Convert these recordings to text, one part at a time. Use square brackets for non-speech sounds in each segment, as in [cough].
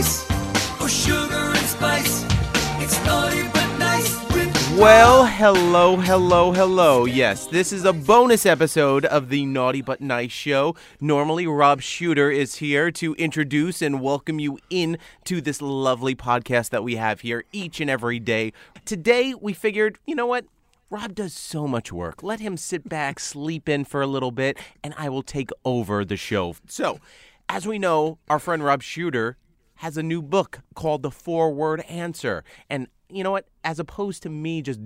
Nice. Well, hello, hello, hello. Yes, this is a bonus episode of the Naughty But Nice show. Normally, Rob Shuter is here to introduce and welcome you in to this lovely podcast that we have here each and every day. Today, we figured, you know what? Rob does so much work. Let him sit back, sleep in for a little bit, and I will take over the show. So, as we know, our friend Rob Shuter has a new book called The Four Word Answer. And you know what? As opposed to me just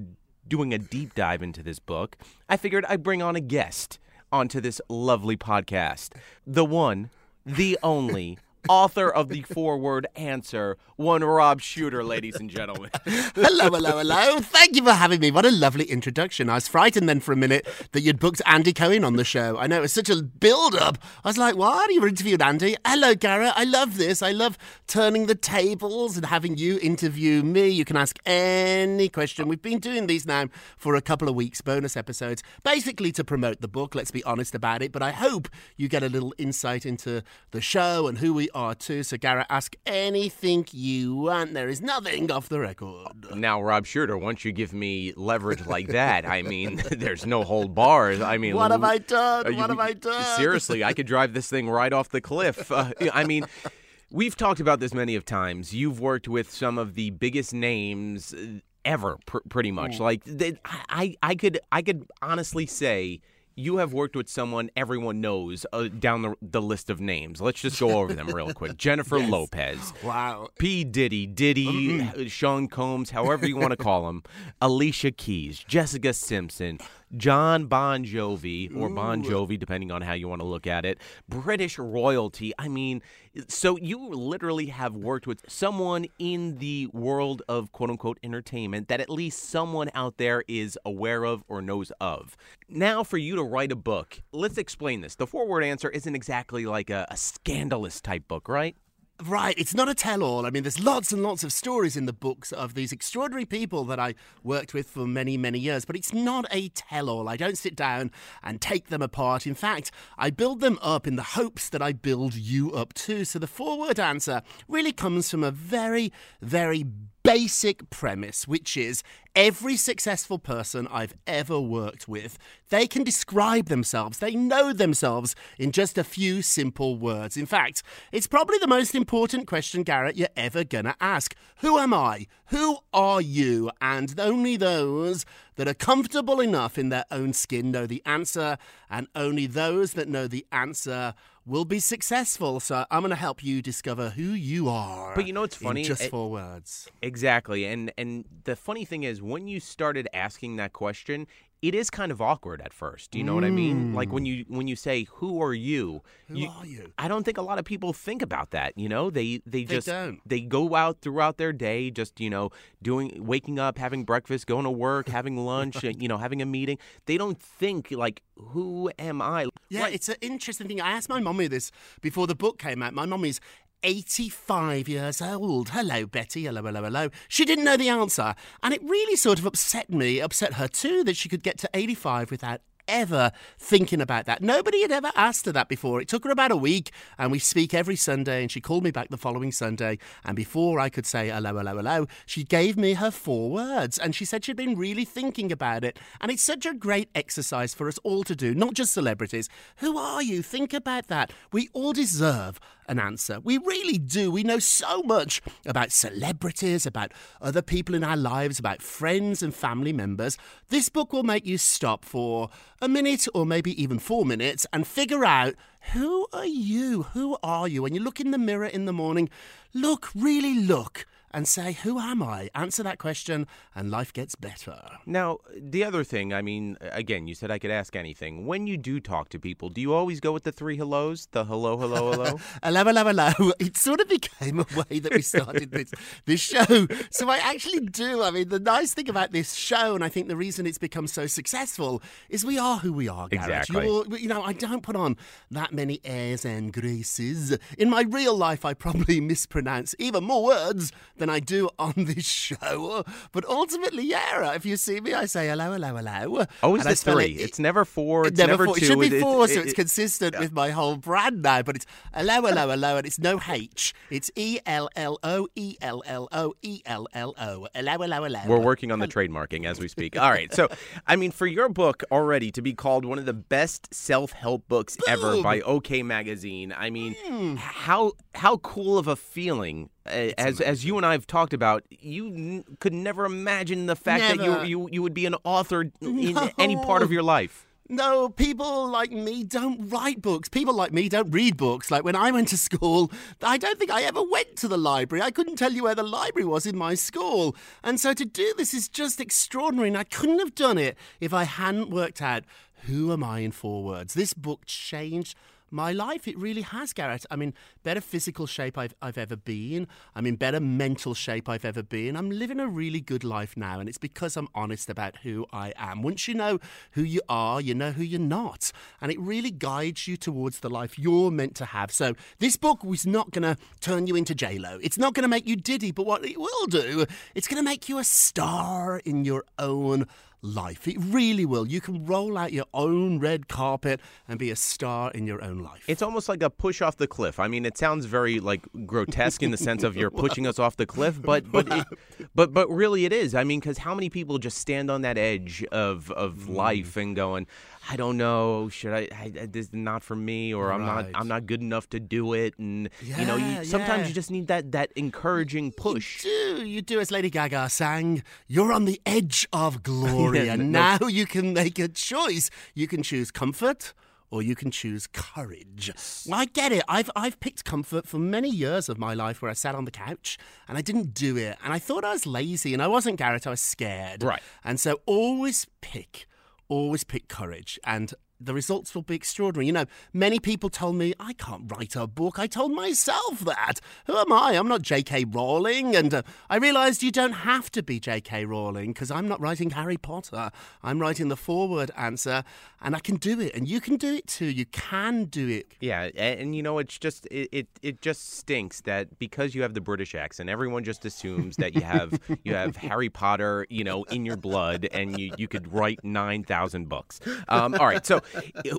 doing a deep dive into this book, I figured I'd bring on a guest onto this lovely podcast. The one, the only, author of the four word answer, one Rob Shuter, ladies and gentlemen. hello, hello, hello. Thank you for having me. What a lovely introduction. I was frightened then for a minute that you'd booked Andy Cohen on the show. I know it was such a build up. I was like, what? You interviewed Andy? Hello, Garrett. I love this. I love turning the tables and having you interview me. You can ask any question. We've been doing these now for a couple of weeks, bonus episodes, basically to promote the book. Let's be honest about it. But I hope you get a little insight into the show and who we are too. So, Garrett, ask anything you want. There is nothing off the record. Now, Rob Shuter, once you give me leverage like that, I mean, [laughs] there's no hold bars. I mean, What have I done? You- What have I [laughs] done? Seriously, I could drive this thing right off the cliff. Uh, I mean, we've talked about this many of times. You've worked with some of the biggest names uh, ever, pr- pretty much. Like, they, I, I could, I could honestly say. You have worked with someone everyone knows uh, down the, the list of names. Let's just go over them real quick. [laughs] Jennifer Yes. Lopez, Wow. P. Diddy, Diddy, Sean Combs, however you want to call him, [laughs] Alicia Keys, Jessica Simpson, John Bon Jovi, or Bon Jovi, depending on how you want to look at it, British royalty. I mean, so you literally have worked with someone in the world of quote unquote entertainment that at least someone out there is aware of or knows of. Now, for you to write a book, let's explain this. The four word answer isn't exactly like a, a scandalous type book, right? Right, it's not a tell all. I mean, there's lots and lots of stories in the books of these extraordinary people that I worked with for many, many years, but it's not a tell all. I don't sit down and take them apart. In fact, I build them up in the hopes that I build you up too. So the four word answer really comes from a very, very basic premise, which is every successful person I've ever worked with, they can describe themselves, they know themselves in just a few simple words. In fact, it's probably the most important question, Garrett, you're ever gonna ask. Who am I? Who are you? And only those that are comfortable enough in their own skin know the answer, and only those that know the answer will be successful. So I'm going to help you discover who you are. But you know what's in funny? just It- four words. Exactly. And and the funny thing is when you started asking that question, it is kind of awkward at first. Do you know what I mean? Like when mm. you when you say who are you? Who are you? I don't think a lot of people think about that, you know? They they They just don't. they go out throughout their day just, you know, doing waking up, having breakfast, going to work, having lunch, [laughs] you know, having a meeting. They don't think like who am I? Yeah, it's an interesting thing. I asked my mommy this before the book came out. My mummy's 85 years old. Hello, Betty. Hello, hello, hello. She didn't know the answer. And it really sort of upset me, upset her too, that she could get to 85 without ever thinking about that. Nobody had ever asked her that before. It took her about a week, and we speak every Sunday, and she called me back the following Sunday. And before I could say hello, hello, hello, she gave me her four words, and she said she'd been really thinking about it. And it's such a great exercise for us all to do, not just celebrities. Who are you? Think about that. We all deserve an answer. We really do. We know so much about celebrities, about other people in our lives, about friends and family members. This book will make you stop for a minute or maybe even four minutes and figure out who are you? Who are you? When you look in the mirror in the morning, look, really look. And say, Who am I? Answer that question, and life gets better. Now, the other thing, I mean, again, you said I could ask anything. When you do talk to people, do you always go with the three hellos? The hello, hello, hello? hello, hello, hello. It sort of became a way that we started this, this show. So I actually do. I mean, the nice thing about this show, and I think the reason it's become so successful, is we are who we are, Garrett. Exactly. You're, you know, I don't put on that many airs and graces. In my real life, I probably mispronounce even more words than I do on [laughs] this show. But ultimately, yeah, if you see me, I say hello, hello, hello. Always And I the three. it- it's never four. It's never, never, four. two. It should be four, it- so it's it- consistent with my whole brand now. But it's hello, hello, hello, and it's no H. It's E L L O E L L O E L L O. Hello, hello, hello. We're working on the trademarking as we speak. All right. So, [laughs] I mean, for your book already to be called one of the best self-help books ever by OK Magazine, I mean, Hmm. how how cool of a feeling as as you and I have talked about, you n- could never imagine the fact that you you you would be an author [laughs] in any part of your life. No, people like me don't write books. People like me don't read books. Like when I went to school, I don't think I ever went to the library. I couldn't tell you where the library was in my school. And so to do this is just extraordinary. And I couldn't have done it if I hadn't worked out who am I in four words. This book changed my life. It really has, Garrett. I'm in better physical shape I've, I've ever been. I'm in better mental shape I've ever been. I'm living a really good life now, and it's because I'm honest about who I am. Once you know who you are, you know who you're not. And it really guides you towards the life you're meant to have. So this book was not going to turn you into J-Lo. It's not going to make you Diddy, but what it will do, it's going to make you a star in your own life. It really will. You can roll out your own red carpet and be a star in your own life. It's almost like a push off the cliff. I mean, it sounds very like grotesque in the sense of you're pushing us off the cliff, but [laughs] but it, but but really it is. I mean, because how many people just stand on that edge of of Mm. life and going, I don't know, should I? I this is not for me, or I'm not I'm not good enough to do it, and you know, you, sometimes yeah. you just need that that encouraging push. You do. You do as Lady Gaga sang, you're on the edge of [laughs] glory. Yeah, and no- now you can make a choice. You can choose comfort or you can choose courage. I get it. I've, I've picked comfort for many years of my life where I sat on the couch and I didn't do it. And I thought I was lazy and I wasn't, Garrett. I was scared. Right. And so always pick, always pick courage. And the results will be extraordinary. You know, many people told me I can't write a book. I told myself that. Who am I? I'm not J.K. Rowling. And uh, I realized you don't have to be J.K. Rowling because I'm not writing Harry Potter. I'm writing the four word answer and I can do it. And you can do it too. You can do it. Yeah, and, you know, it's just it, it it just stinks that because you have the British accent, everyone just assumes that you have you have Harry Potter, you know, in your blood, and you you could write nine thousand books. Um, all right, so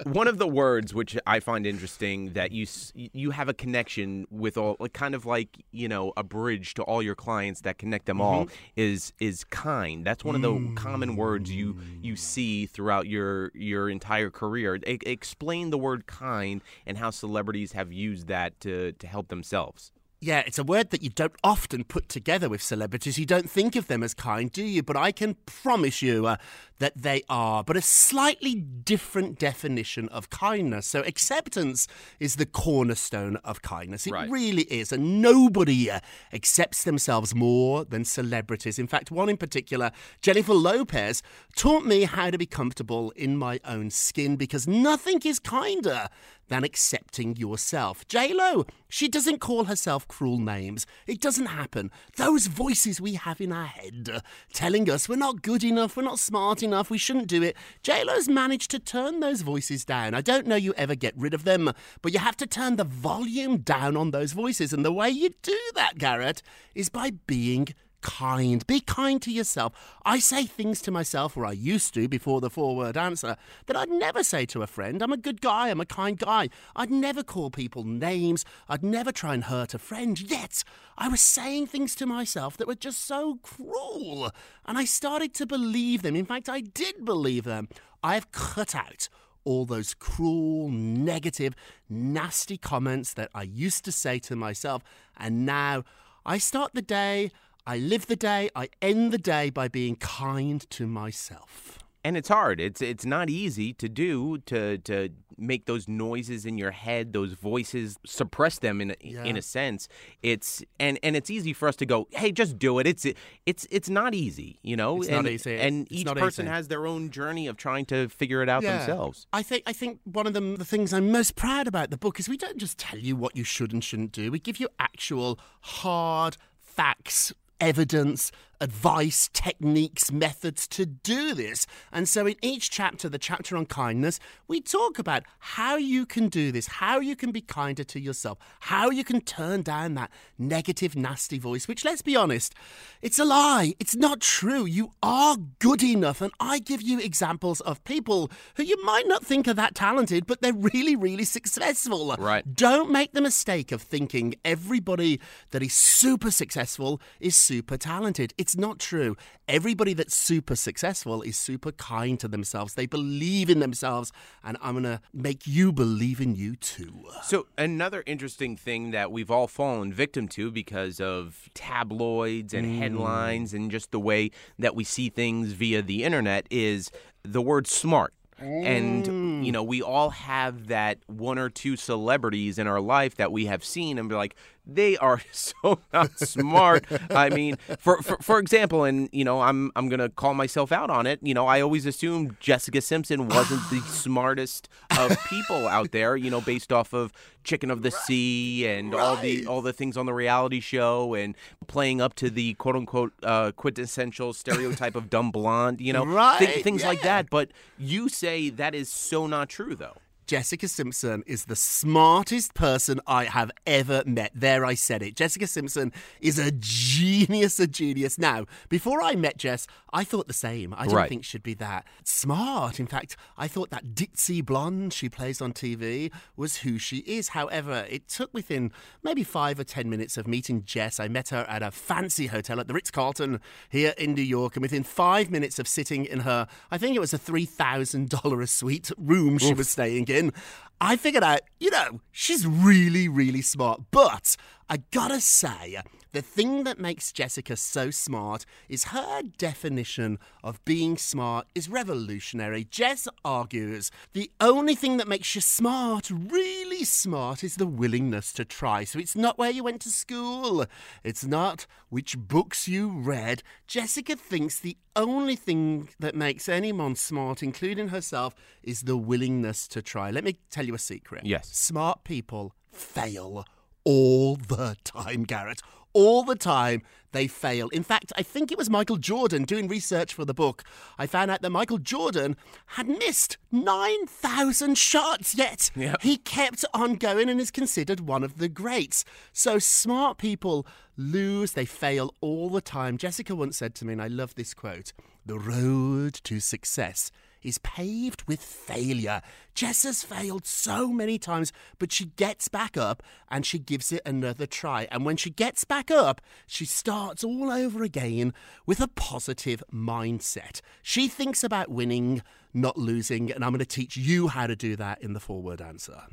One of the words which I find interesting that you you have a connection with all, like kind of like you know a bridge to all your clients that connect them all mm-hmm. is is kind. That's one of the common words you you mm. see throughout your your entire career. E- explain the word kind and how celebrities have used that to to help themselves. Yeah, it's a word that you don't often put together with celebrities. You don't think of them as kind, do you? But I can promise you uh, that they are, but a slightly different definition of kindness. So, acceptance is the cornerstone of kindness. It Right. really is. And nobody uh, accepts themselves more than celebrities. In fact, one in particular, Jennifer Lopez, taught me how to be comfortable in my own skin because nothing is kinder than accepting yourself. J-Lo, she doesn't call herself cruel names. It doesn't happen. Those voices we have in our head uh, telling us we're not good enough, we're not smart enough, we shouldn't do it. J-Lo's managed to turn those voices down. I don't know you ever get rid of them, but you have to turn the volume down on those voices. And the way you do that, Garrett, is by being kind. Be kind to yourself. I say things to myself, or I used to before the four word answer, that I'd never say to a friend. I'm a good guy, I'm a kind guy. I'd never call people names, I'd never try and hurt a friend. Yet, I was saying things to myself that were just so cruel. And I started to believe them. In fact, I did believe them. I've cut out all those cruel, negative, nasty comments that I used to say to myself. And now I start the day, I live the day, I end the day by being kind to myself. and it's hard. It's it's not easy to do to to make those noises in your head, those voices, suppress them in a, in a sense. It's and and it's easy for us to go, hey, just do it. It's it's it's not easy, you know. It's and, not easy. And It's each person easy. has their own journey of trying to figure it out Yeah. themselves. I think I think one of the, the things I'm most proud about the book is we don't just tell you what you should and shouldn't do. We give you actual hard facts, evidence, advice, techniques, methods to do this. And so in each chapter, the chapter on kindness, we talk about how you can do this, how you can be kinder to yourself, how you can turn down that negative, nasty voice, which let's be honest, it's a lie. It's not true. You are good enough. And I give you examples of people who you might not think are that talented, but they're really, really successful. Right. Don't make the mistake of thinking everybody that is super successful is super talented. It's not true. Everybody that's super successful is super kind to themselves. They believe in themselves, and I'm going to make you believe in you too. So another interesting thing that we've all fallen victim to because of tabloids and Mm. headlines and just the way that we see things via the internet is the word smart. And Mm. you know, we all have that one or two celebrities in our life that we have seen and be like, they are [laughs] so not smart. I mean, for, for for example, and you know, I'm I'm gonna call myself out on it. You know, I always assumed Jessica Simpson wasn't the [gasps] smartest of people out there. You know, based off of Chicken of the Sea and all the all the things on the reality show and playing up to the quote unquote uh, quintessential stereotype of dumb blonde. You know, Right, things like that. But you say that is so not true, though. Jessica Simpson is the smartest person I have ever met. There, I said it. Jessica Simpson is a genius, a genius. Now, before I met Jess, I thought the same. I didn't Right. think she'd be that smart. In fact, I thought that ditzy blonde she plays on TV was who she is. However, it took within maybe five or ten minutes of meeting Jess. I met her at a fancy hotel at the Ritz Carlton here in New York, and within five minutes of sitting in her, I think it was a three thousand dollar a suite room she was staying in, I figured out, you know, she's really, really smart. But I gotta say, the thing that makes Jessica so smart is her definition of being smart is revolutionary. Jess argues the only thing that makes you smart, really smart, is the willingness to try. So it's not where you went to school, it's not which books you read. Jessica thinks the only thing that makes anyone smart, including herself, is the willingness to try. Let me tell you a secret. Yes. Smart people fail all the time, Garrett. All the time they fail. In fact, I think it was Michael Jordan doing research for the book. I found out that Michael Jordan had missed 9,000 shots, yet Yep. he kept on going and is considered one of the greats. So smart people lose, they fail all the time. Jessica once said to me, and I love this quote The road to success is paved with failure. Jess has failed so many times, but she gets back up and she gives it another try. And when she gets back up, she starts all over again with a positive mindset. She thinks about winning, not losing, and I'm going to teach you how to do that in the four word answer.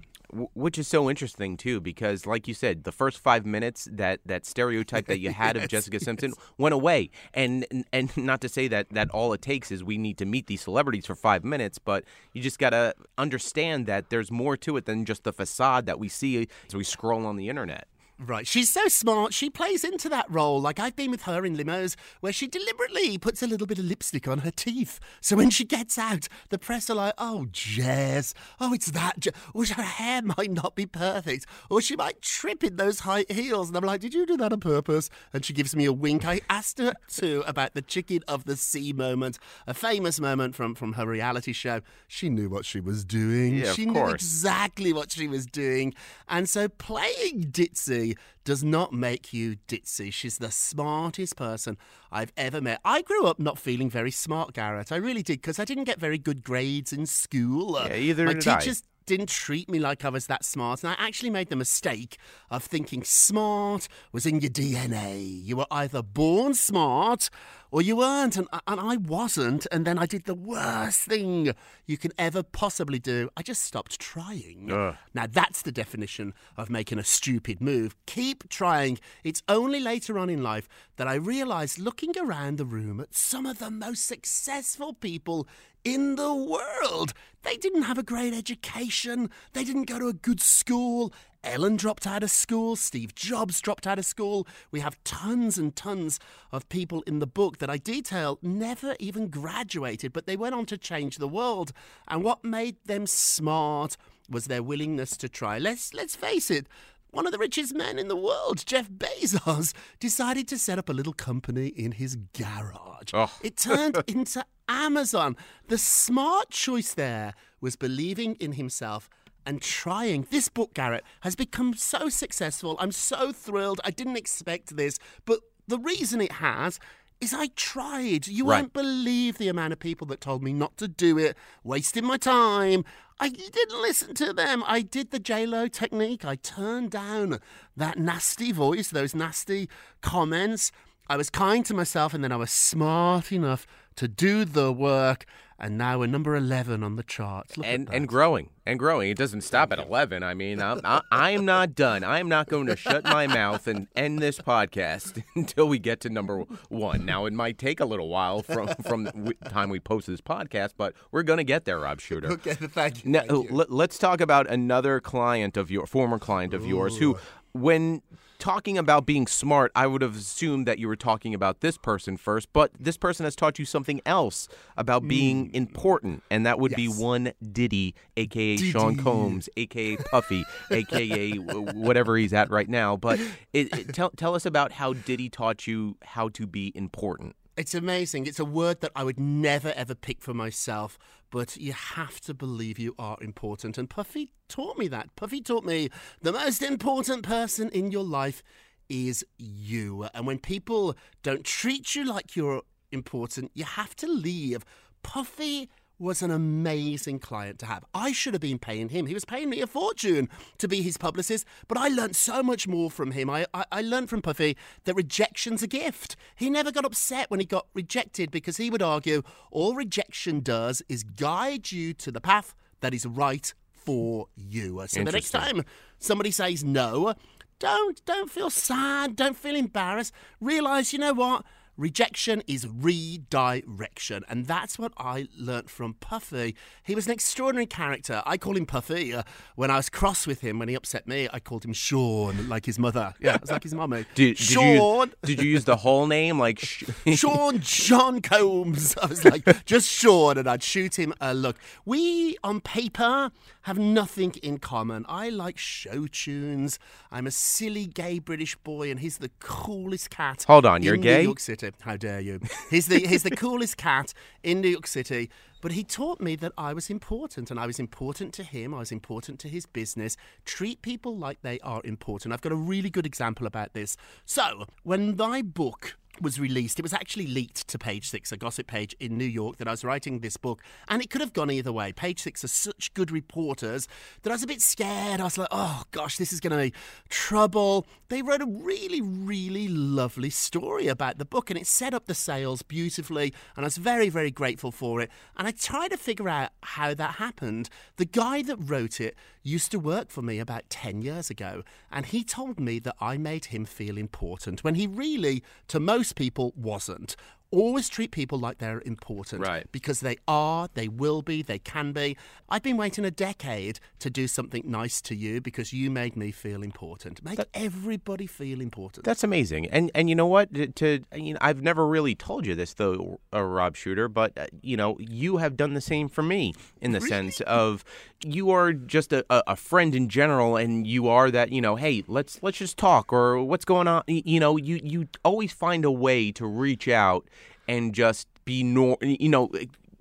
Which is so interesting too, because like you said, the first five minutes that that stereotype that you [laughs] had of Jessica Simpson went away, and and not to say that that all it takes is we need to meet these celebrities for five minutes, but you just gotta understand that there's more to it than just the facade that we see as we scroll on the internet. Right. She's so smart. She plays into that role. Like I've been with her in limos where she deliberately puts a little bit of lipstick on her teeth. So when she gets out, the press are like, oh, Jess. Oh, it's that. Je-. Or her hair might not be perfect. Or she might trip in those high heels. And I'm like, did you do that on purpose? And she gives me a wink. I asked her too about the chicken of the sea moment, a famous moment from, from her reality show. She knew what she was doing. Yeah, of she knew exactly what she was doing. And so playing ditzy does not make you ditzy. She's the smartest person I've ever met. I grew up not feeling very smart, Garrett. I really did because I didn't get very good grades in school. Uh, Yeah, either My did I. teachers didn't treat me like I was that smart, and I actually made the mistake of thinking smart was in your DNA. You were either born smart or you weren't, and, and I wasn't. And then I did the worst thing you can ever possibly do. I just stopped trying. Ugh. Now, that's the definition of making a stupid move. Keep trying. It's only later on in life that I realised looking around the room at some of the most successful people in the world. They didn't have a great education, they didn't go to a good school. Ellen dropped out of school, Steve Jobs dropped out of school. We have tons and tons of people in the book that I detail never even graduated, but they went on to change the world. And what made them smart was their willingness to try. Let's let's face it, one of the richest men in the world, Jeff Bezos, [laughs] decided to set up a little company in his garage. Oh. It turned [laughs] into Amazon. The smart choice there was believing in himself and trying. This book, Garrett, has become so successful. I'm so thrilled. I didn't expect this, but the reason it has is I tried. You Right. won't believe the amount of people that told me not to do it, wasting my time. I didn't listen to them. I did the J-Lo technique. I turned down that nasty voice, those nasty comments. I was kind to myself and then I was smart enough to do the work. And now we're number 11 on the charts. Look and and growing and growing. It doesn't stop at eleven. I mean, I'm, I, I am not done. I am not going to shut my mouth and end this podcast [laughs] until we get to number one. Now, it might take a little while from from the time we post this podcast, but we're going to get there, Rob Shuter. [laughs] Okay, thank you. Now, thank you. let- let's talk about another client of your former client of yours who, when talking about being smart, I would have assumed that you were talking about this person first, but this person has taught you something else about being mm. important, and that would be one Diddy, aka Sean Combs, aka Puffy, [laughs] aka whatever he's at right now. But it, it- tell tell us about how Diddy taught you how to be important. It's amazing. It's a word that I would never ever pick for myself, but you have to believe you are important. And Puffy taught me that. Puffy taught me the most important person in your life is you. And when people don't treat you like you're important, you have to leave. Puffy was an amazing client to have. I should have been paying him. He was paying me a fortune to be his publicist, but I learned so much more from him. I, I, I learned from Puffy that rejection's a gift. He never got upset when he got rejected because he would argue all rejection does is guide you to the path that is right for you. So the next time somebody says no, don't don't feel sad, don't feel embarrassed. Realize, you know what? Rejection is redirection, and that's what I learnt from Puffy. He was an extraordinary character. I call him Puffy. Uh, when I was cross with him, when he upset me, I called him Sean, like his mother. Yeah, I was like his mummy. [laughs] Did, did Sean. You, did you use the whole name, like? Sh- [laughs] Sean John Combs. I was like, just Sean, and I'd shoot him a look. We, on paper, have nothing in common. I like show tunes. I'm a silly gay British boy, and he's the coolest cat. Hold on, you're in gay? York City. How dare you? He's the he's the [laughs] coolest cat in New York City. But he taught me that I was important, and I was important to him. I was important to his business. Treat people like they are important. I've got a really good example about this. So, when my book was released, it was actually leaked to Page Six, a gossip page in New York, that I was writing this book, and it could have gone either way. Page Six are such good reporters that I was a bit scared. I was like, oh gosh, this is going to be trouble. They wrote a really, really lovely story about the book, and it set up the sales beautifully, and I was very, very grateful for it. And I tried to figure out how that happened. The guy that wrote it used to work for me about 10 years ago, and he told me that I made him feel important when he really, to most people, wasn't. Always treat people like they're important. Right. Because they are, they will be, they can be. I've been waiting a decade to do something nice to you because you made me feel important. Make everybody feel important. That's amazing, and and you know what? To, to you know, I've never really told you this though, uh, Rob Shuter, but uh, you know, you have done the same for me in the sense of you are just a, a friend in general, and you are that you know, hey, let's let's just talk, or what's going on? You know, you you always find a way to reach out and just be nor, you know.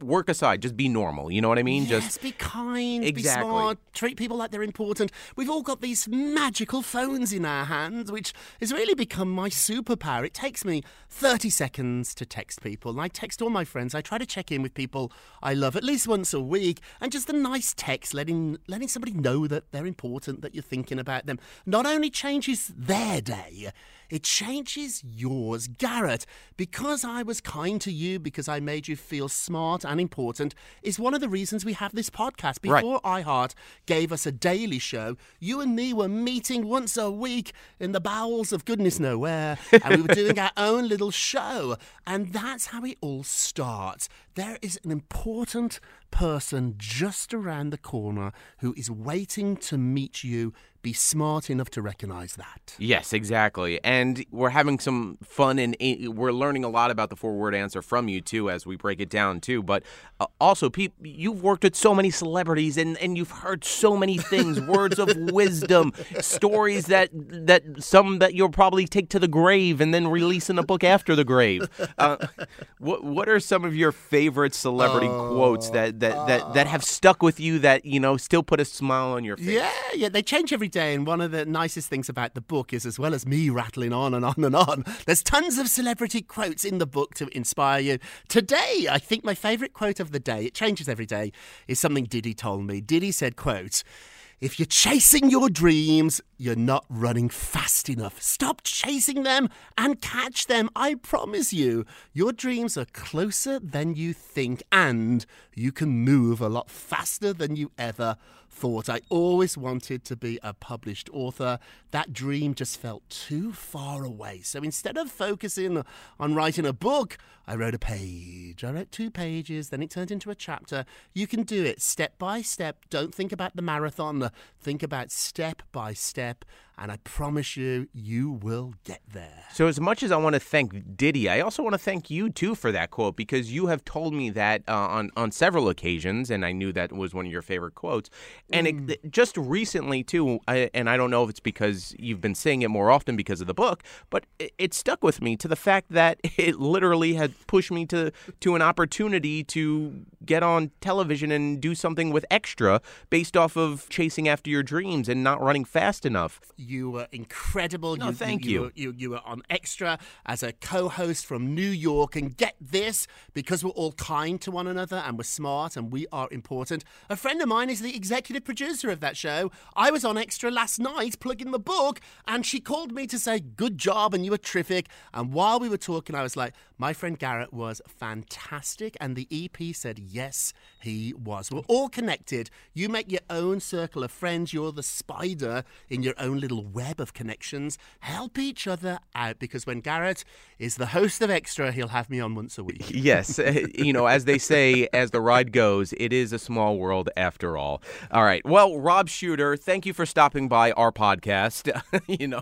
Work aside, just be normal. You know what I mean? Yes, just be kind, Exactly. be smart, treat people like they're important. We've all got these magical phones in our hands, which has really become my superpower. It takes me 30 seconds to text people. I text all my friends. I try to check in with people I love at least once a week, and just a nice text letting letting somebody know that they're important, that you're thinking about them, not only changes their day, it changes yours. Garrett, because I was kind to you, because I made you feel smart and important, is one of the reasons we have this podcast. Right. Before iHeart gave us a daily show, you and me were meeting once a week in the bowels of goodness nowhere, and we were doing [laughs] our own little show. And that's how it all starts. There is an important person just around the corner who is waiting to meet you. Be smart enough to recognize that. Yes, exactly. And we're having some fun and we're learning a lot about the four word answer from you too as we break it down too. But uh, also, peop you've worked with so many celebrities and, and you've heard so many things, [laughs] words of wisdom, stories that that some that you'll probably take to the grave and then release in a book after the grave. Uh, what what are some of your favorite celebrity quotes oh, that that, that that uh. have stuck with you that you know still put a smile on your face? Yeah, yeah, they change every day. And one of the nicest things about the book is, as well as me rattling on and on and on, there's tons of celebrity quotes in the book to inspire you. Today, I think my favourite quote of the day, it changes every day, is something Diddy told me. Diddy said, quote, if you're chasing your dreams, you're not running fast enough. Stop chasing them and catch them. I promise you, your dreams are closer than you think, and you can move a lot faster than you ever thought. I always wanted to be a published author. That dream just felt too far away. So instead of focusing on writing a book, I wrote a page. I wrote two pages, then it turned into a chapter. You can do it step by step. Don't think about the marathon, think about step by step. And I promise you, you will get there. So, as much as I want to thank Diddy, I also want to thank you too for that quote because you have told me that uh, on on several occasions, and I knew that was one of your favorite quotes. And it, just recently too, I, and I don't know if it's because you've been saying it more often because of the book, but it, it stuck with me to the fact that [laughs] it literally had pushed me to to an opportunity to get on television and do something with extra based off of chasing after your dreams and not running fast enough. You were incredible. No, you, thank you. you. were- You, you were on Extra as a co host from New York. And get this because we're all kind to one another and we're smart and we are important. A friend of mine is the executive producer of that show. I was on Extra last night plugging the book, and she called me to say, Good job, and you were terrific. And while we were talking, I was like, My friend Garrett was fantastic. And the EP said, Yes, he was. We're all connected. You make your own circle of friends. You're the spider in your own little web of connections. Help each other out because when Garrett is the host of Extra, he'll have me on once a week. [laughs] Yes, eh, you know, as they say, as the ride goes, it is a small world after all. All right. Well, Rob Shuter, thank you for stopping by our podcast. [laughs] you know,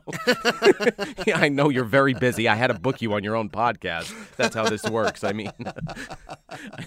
Yeah, [laughs] I know you're very busy. I had to book you on your own podcast. That's how this works. I mean,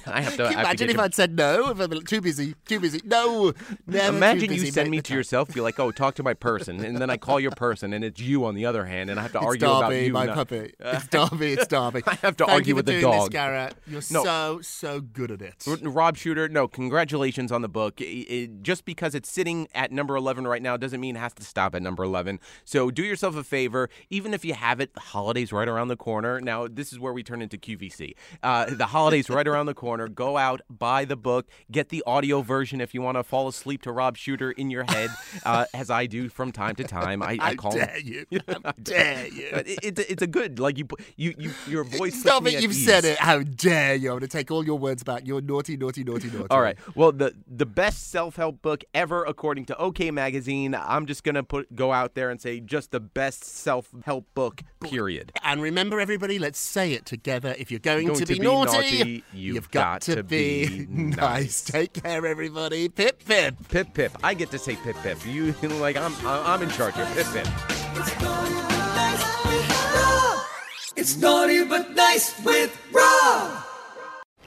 I have to. I have to imagine get if you- I'd said no? If I'm too busy, too busy. No, never too Imagine you send me to yourself, be like, "Oh, talk to my person," and then I call your person, and it's you on the other hand, and I have to It's argue about Darby, you. my not- puppy. [laughs] It's Darby, it's Darby. I have to Thank argue you for with the doing this. Garrett. You're No. so, so good at it. Rob Shuter, no, congratulations on the book. I- I- just because it's sitting at number 11 right now doesn't mean it has to stop at number 11. So do yourself a favor, even if you have it, the holidays right around the corner. Now, this is where we turn into QVC. Uh, the holidays right around the corner. Go out, buy the book, get the audio version if you want to fall asleep to Rob Shuter in your head, uh, as I do from time to time. I, I How call dare you? [laughs] How dare you? But it, it's, it's a good, like, you, put- you, you your voice. Stop it, you've ease. said it. How dare you? I'm going to take all your words back. You're naughty, naughty, naughty, naughty. All right. Well, the the best self help book ever, according to OK Magazine. I'm just gonna put go out there and say just the best self help book. Period. And remember, everybody, let's say it together. If you're going, Going to, to be, be naughty, naughty, you've got to be nice. Take care, everybody. Pip, pip. Pip pip. I get to say pip pip. You [laughs] like I'm I'm in charge here. Pip pip. It's naughty but nice with Rob.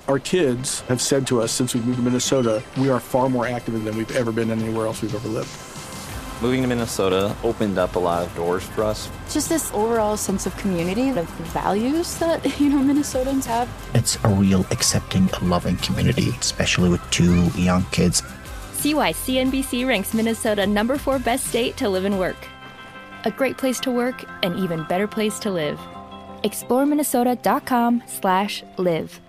Our kids have said to us since we moved to Minnesota, we are far more active than we've ever been anywhere else we've ever lived. Moving to Minnesota opened up a lot of doors for us. Just this overall sense of community, of values that, [laughs] you know, Minnesotans have. It's a real accepting, loving community, especially with two young kids. See why CNBC ranks Minnesota number four best state to live and work. A great place to work, an even better place to live. ExploreMinnesota.com slash live.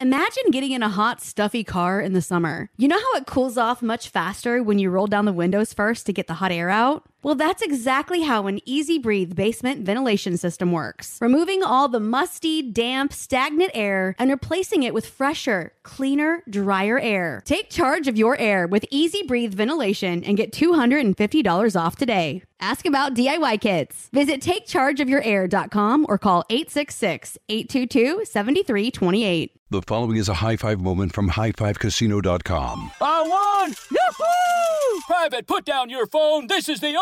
Imagine getting in a hot, stuffy car in the summer. You know how it cools off much faster when you roll down the windows first to get the hot air out? Well, that's exactly how an Easy Breathe basement ventilation system works. Removing all the musty, damp, stagnant air and replacing it with fresher, cleaner, drier air. Take charge of your air with Easy Breathe ventilation and get $250 off today. Ask about DIY kits. Visit takechargeofyourair.com or call 866 822 7328. The following is a high five moment from highfivecasino.com. I won! Yahoo! Private, put down your phone. This is the